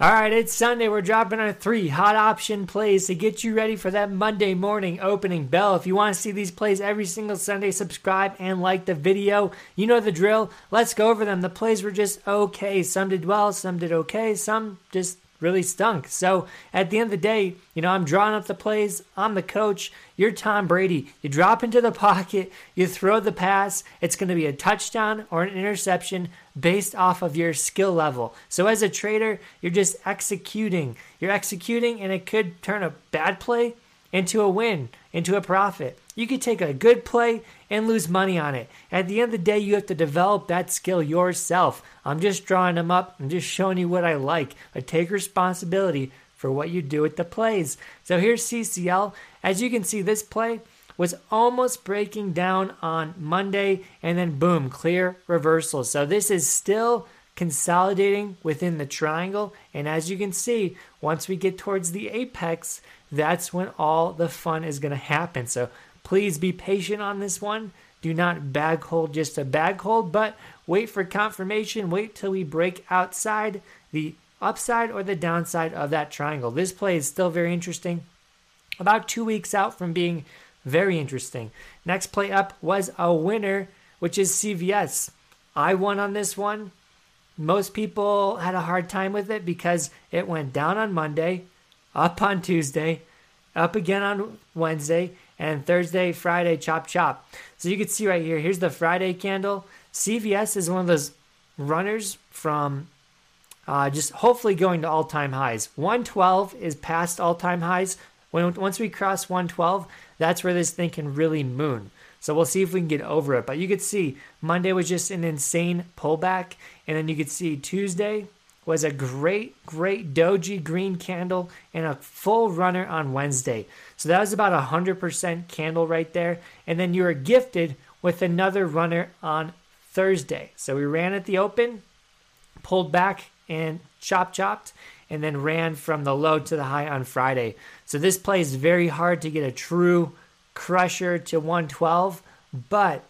All right, it's Sunday. We're dropping our three hot option plays to get you ready for that Monday morning opening bell. If you want to see these plays every single Sunday, subscribe and like the video. You know the drill. Let's go over them. The plays were just okay. Some did well, some did okay, some just really stunk. So at the end of the day, you know, I'm drawing up the plays. I'm the coach. You're Tom Brady. You drop into the pocket, you throw the pass. It's going to be a touchdown or an interception based off of your skill level. So as a trader, you're just executing. You're executing, and it could turn a bad play into a win, into a profit. You could take a good play and lose money on it. At the end of the day, you have to develop that skill yourself. I'm just drawing them up. I'm just showing you what I like. But take responsibility for what you do with the plays. So here's CCL. As you can see, this play was almost breaking down on Monday, and then boom, clear reversal. So this is still consolidating within the triangle. And as you can see, once we get towards the apex, that's when all the fun is going to happen. So please be patient on this one. Do not bag hold just a bag hold, but wait for confirmation. Wait till we break outside the upside or the downside of that triangle. This play is still very interesting. About two weeks out from being very interesting. Next play up was a winner, which is CVS. I won on this one. Most people had a hard time with it because it went down on Monday, up on Tuesday, up again on Wednesday, and Thursday, Friday, chop chop. So you can see right here, here's the Friday candle. CVS is one of those runners from uh, just hopefully going to all time highs. 112 is past all time highs. When, once we cross 112, that's where this thing can really moon. So we'll see if we can get over it. But you could see Monday was just an insane pullback. And then you could see Tuesday was a great, great doji green candle and a full runner on Wednesday. So that was about a 100% candle right there. And then you were gifted with another runner on Thursday. So we ran at the open, pulled back and chop chopped, and then ran from the low to the high on Friday. So this play is very hard to get a true crusher to 112, but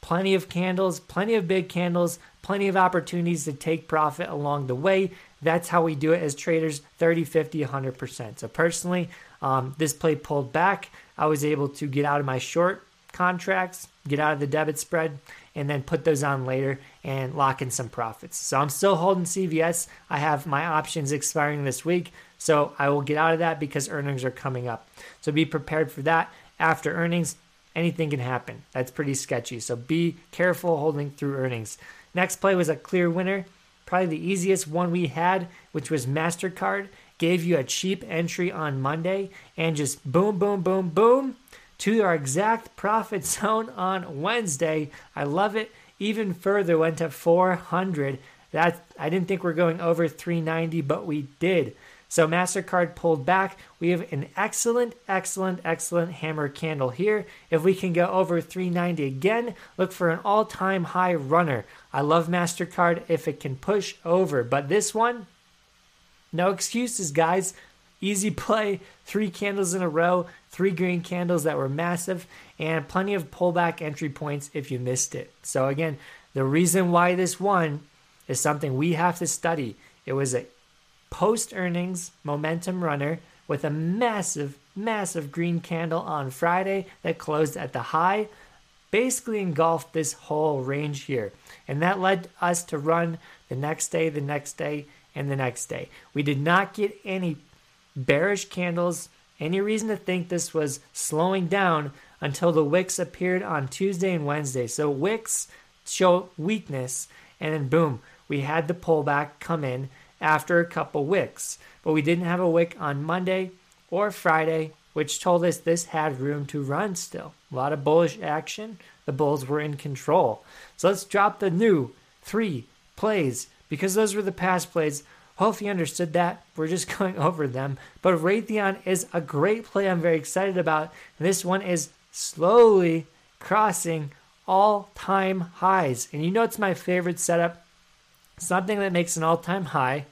plenty of candles, plenty of big candles, plenty of opportunities to take profit along the way. That's how we do it as traders 30, 50, 100%. So, personally, um, this play pulled back. I was able to get out of my short contracts, get out of the debit spread, and then put those on later and lock in some profits. So, I'm still holding CVS. I have my options expiring this week. So, I will get out of that because earnings are coming up. So, be prepared for that. After earnings, anything can happen. That's pretty sketchy. So, be careful holding through earnings. Next play was a clear winner. Probably the easiest one we had, which was MasterCard. Gave you a cheap entry on Monday and just boom, boom, boom, boom to our exact profit zone on Wednesday. I love it. Even further, went to 400. That I didn't think we are going over 390, but we did. So MasterCard pulled back. We have an excellent, excellent, excellent hammer candle here. If we can go over 390 again, look for an all-time high runner. I love MasterCard if it can push over, but this one, no excuses, guys. Easy play, three candles in a row, three green candles that were massive, and plenty of pullback entry points if you missed it. So, again, the reason why this won is something we have to study. It was a post earnings momentum runner with a massive, massive green candle on Friday that closed at the high, basically engulfed this whole range here. And that led us to run the next day, the next day, and the next day. We did not get any bearish candles, any reason to think this was slowing down until the wicks appeared on Tuesday and Wednesday. So wicks show weakness, and then boom, we had the pullback come in after a couple wicks. But we didn't have a wick on Monday or Friday, which told us this had room to run still. A lot of bullish action. The Bulls were in control. So let's drop the new three plays because those were the past plays. Hopefully, you understood that. We're just going over them. But Raytheon is a great play I'm very excited about. This one is slowly crossing all time highs. And you know it's my favorite setup something that makes an all time high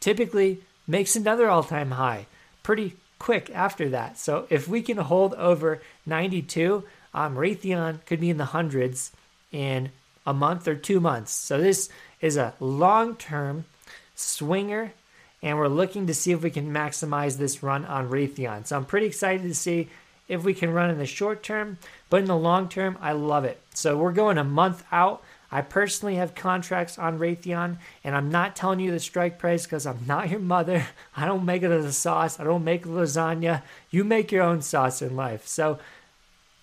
typically makes another all time high pretty quick after that. So if we can hold over 92, um, Raytheon could be in the hundreds in a month or two months. So this is a long term swinger and we're looking to see if we can maximize this run on Raytheon. So I'm pretty excited to see if we can run in the short term, but in the long term, I love it. So we're going a month out. I personally have contracts on Raytheon, and I'm not telling you the strike price because I'm not your mother. I don't make it as a sauce. I don't make lasagna. You make your own sauce in life. So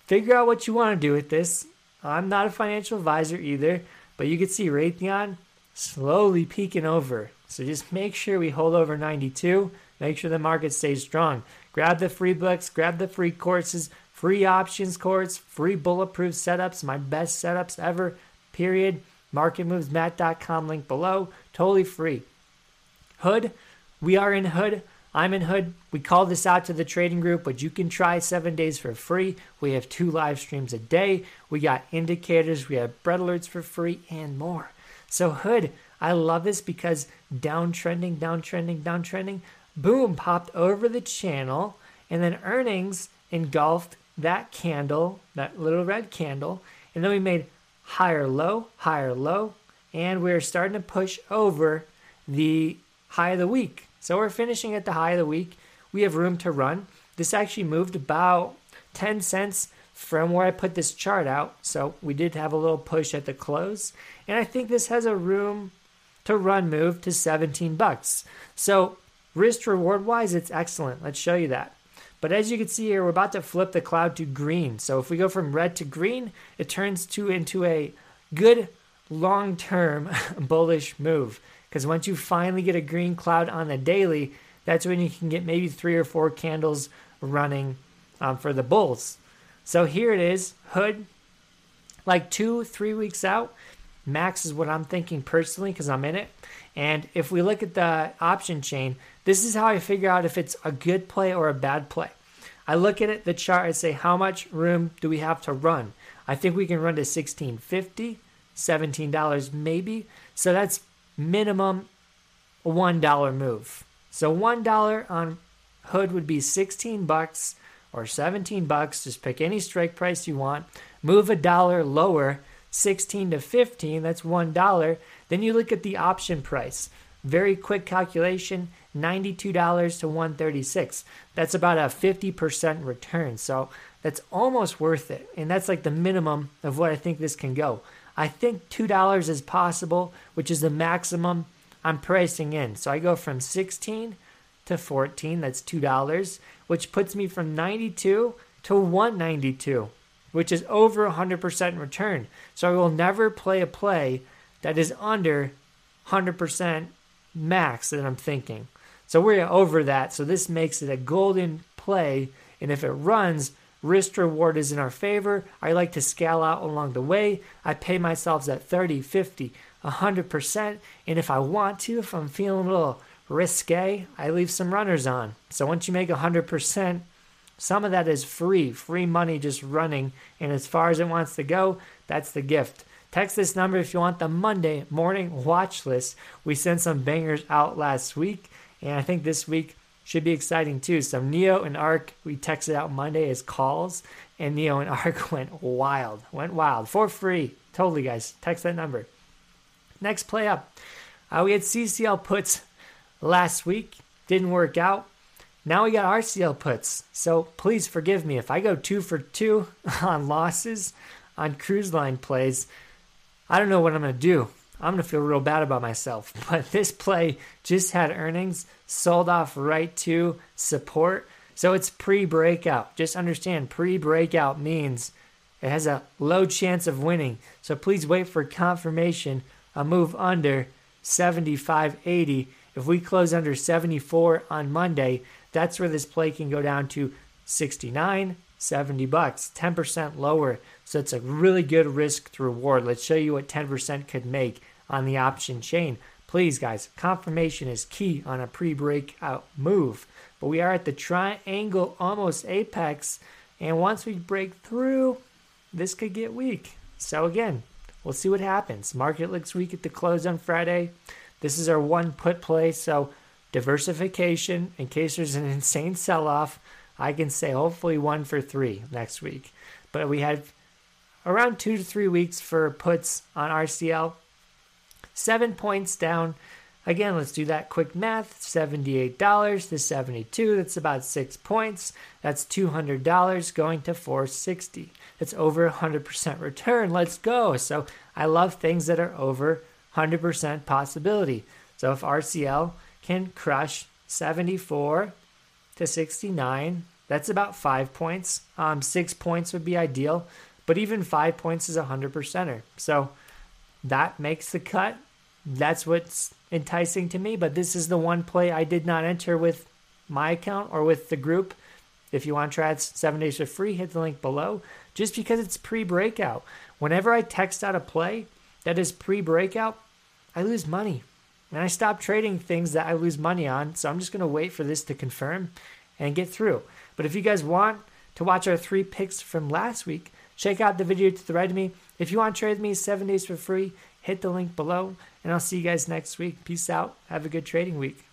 figure out what you want to do with this. I'm not a financial advisor either, but you can see Raytheon slowly peeking over. So just make sure we hold over 92. Make sure the market stays strong. Grab the free books, grab the free courses, free options course, free bulletproof setups, my best setups ever, period. MarketMovesMatt.com link below, totally free. Hood, we are in Hood. I'm in Hood. We call this out to the trading group, but you can try seven days for free. We have two live streams a day. We got indicators, we have bread alerts for free, and more. So, Hood, I love this because downtrending, downtrending, downtrending, boom, popped over the channel, and then earnings engulfed that candle, that little red candle, and then we made higher low, higher low, and we're starting to push over the high of the week. So we're finishing at the high of the week. We have room to run. This actually moved about 10 cents from where I put this chart out. So we did have a little push at the close. And I think this has a room to run move to 17 bucks. So risk reward wise, it's excellent. Let's show you that. But as you can see here, we're about to flip the cloud to green. So if we go from red to green, it turns to into a good long-term bullish move. Because once you finally get a green cloud on the daily, that's when you can get maybe three or four candles running um, for the bulls. So here it is, hood, like two, three weeks out. Max is what I'm thinking personally because I'm in it. And if we look at the option chain, this is how I figure out if it's a good play or a bad play. I look at it, the chart, and say, how much room do we have to run? I think we can run to 1650, $17 maybe. So that's minimum $1 move. So $1 on hood would be 16 bucks or 17 bucks. Just pick any strike price you want. Move a dollar lower, 16 to 15, that's $1. Then you look at the option price. Very quick calculation, $92 to 136. That's about a 50% return. So that's almost worth it. And that's like the minimum of what I think this can go. I think $2 is possible, which is the maximum I'm pricing in. So I go from 16 to 14, that's $2, which puts me from 92 to 192, which is over 100% return. So I will never play a play that is under 100% max that I'm thinking. So we're over that. So this makes it a golden play. And if it runs, Risk reward is in our favor. I like to scale out along the way. I pay myself at 30, 50, 100%. And if I want to, if I'm feeling a little risque, I leave some runners on. So once you make 100%, some of that is free, free money just running. And as far as it wants to go, that's the gift. Text this number if you want the Monday morning watch list. We sent some bangers out last week, and I think this week should be exciting too. So NIO and Arc we texted out Monday as calls, and NIO and Arc went wild, went wild for free. Totally, guys. Text that number. Next play up, uh, we had CCL puts last week, didn't work out. Now we got RCL puts. So please forgive me if I go two for two on losses on cruise line plays. I don't know what I'm gonna do. I'm going to feel real bad about myself. But this play just had earnings sold off right to support. So it's pre breakout. Just understand pre breakout means it has a low chance of winning. So please wait for confirmation. A move under 75.80. If we close under 74 on Monday, that's where this play can go down to 69, 70 bucks, 10% lower. So it's a really good risk to reward. Let's show you what 10% could make on the option chain. Please, guys, confirmation is key on a pre breakout move. But we are at the triangle almost apex, and once we break through, this could get weak. So, again, we'll see what happens. Market looks weak at the close on Friday. This is our one put play, so diversification in case there's an insane sell off. I can say hopefully one for three next week. But we had around two to three weeks for puts on RCL seven points down Again, let's do that quick math. $78 to 72, that's about 6 points. That's $200 going to 460. That's over 100% return. Let's go. So, I love things that are over 100% possibility. So, if RCL can crush 74 to 69, that's about 5 points. Um, 6 points would be ideal, but even 5 points is a 100%er. So, that makes the cut. That's what's enticing to me, but this is the one play I did not enter with my account or with the group. If you want to try it seven days for free, hit the link below. Just because it's pre breakout. Whenever I text out a play that is pre breakout, I lose money. And I stop trading things that I lose money on. So I'm just going to wait for this to confirm and get through. But if you guys want to watch our three picks from last week, check out the video to the right of me. If you want to trade with me seven days for free, hit the link below. And I'll see you guys next week. Peace out. Have a good trading week.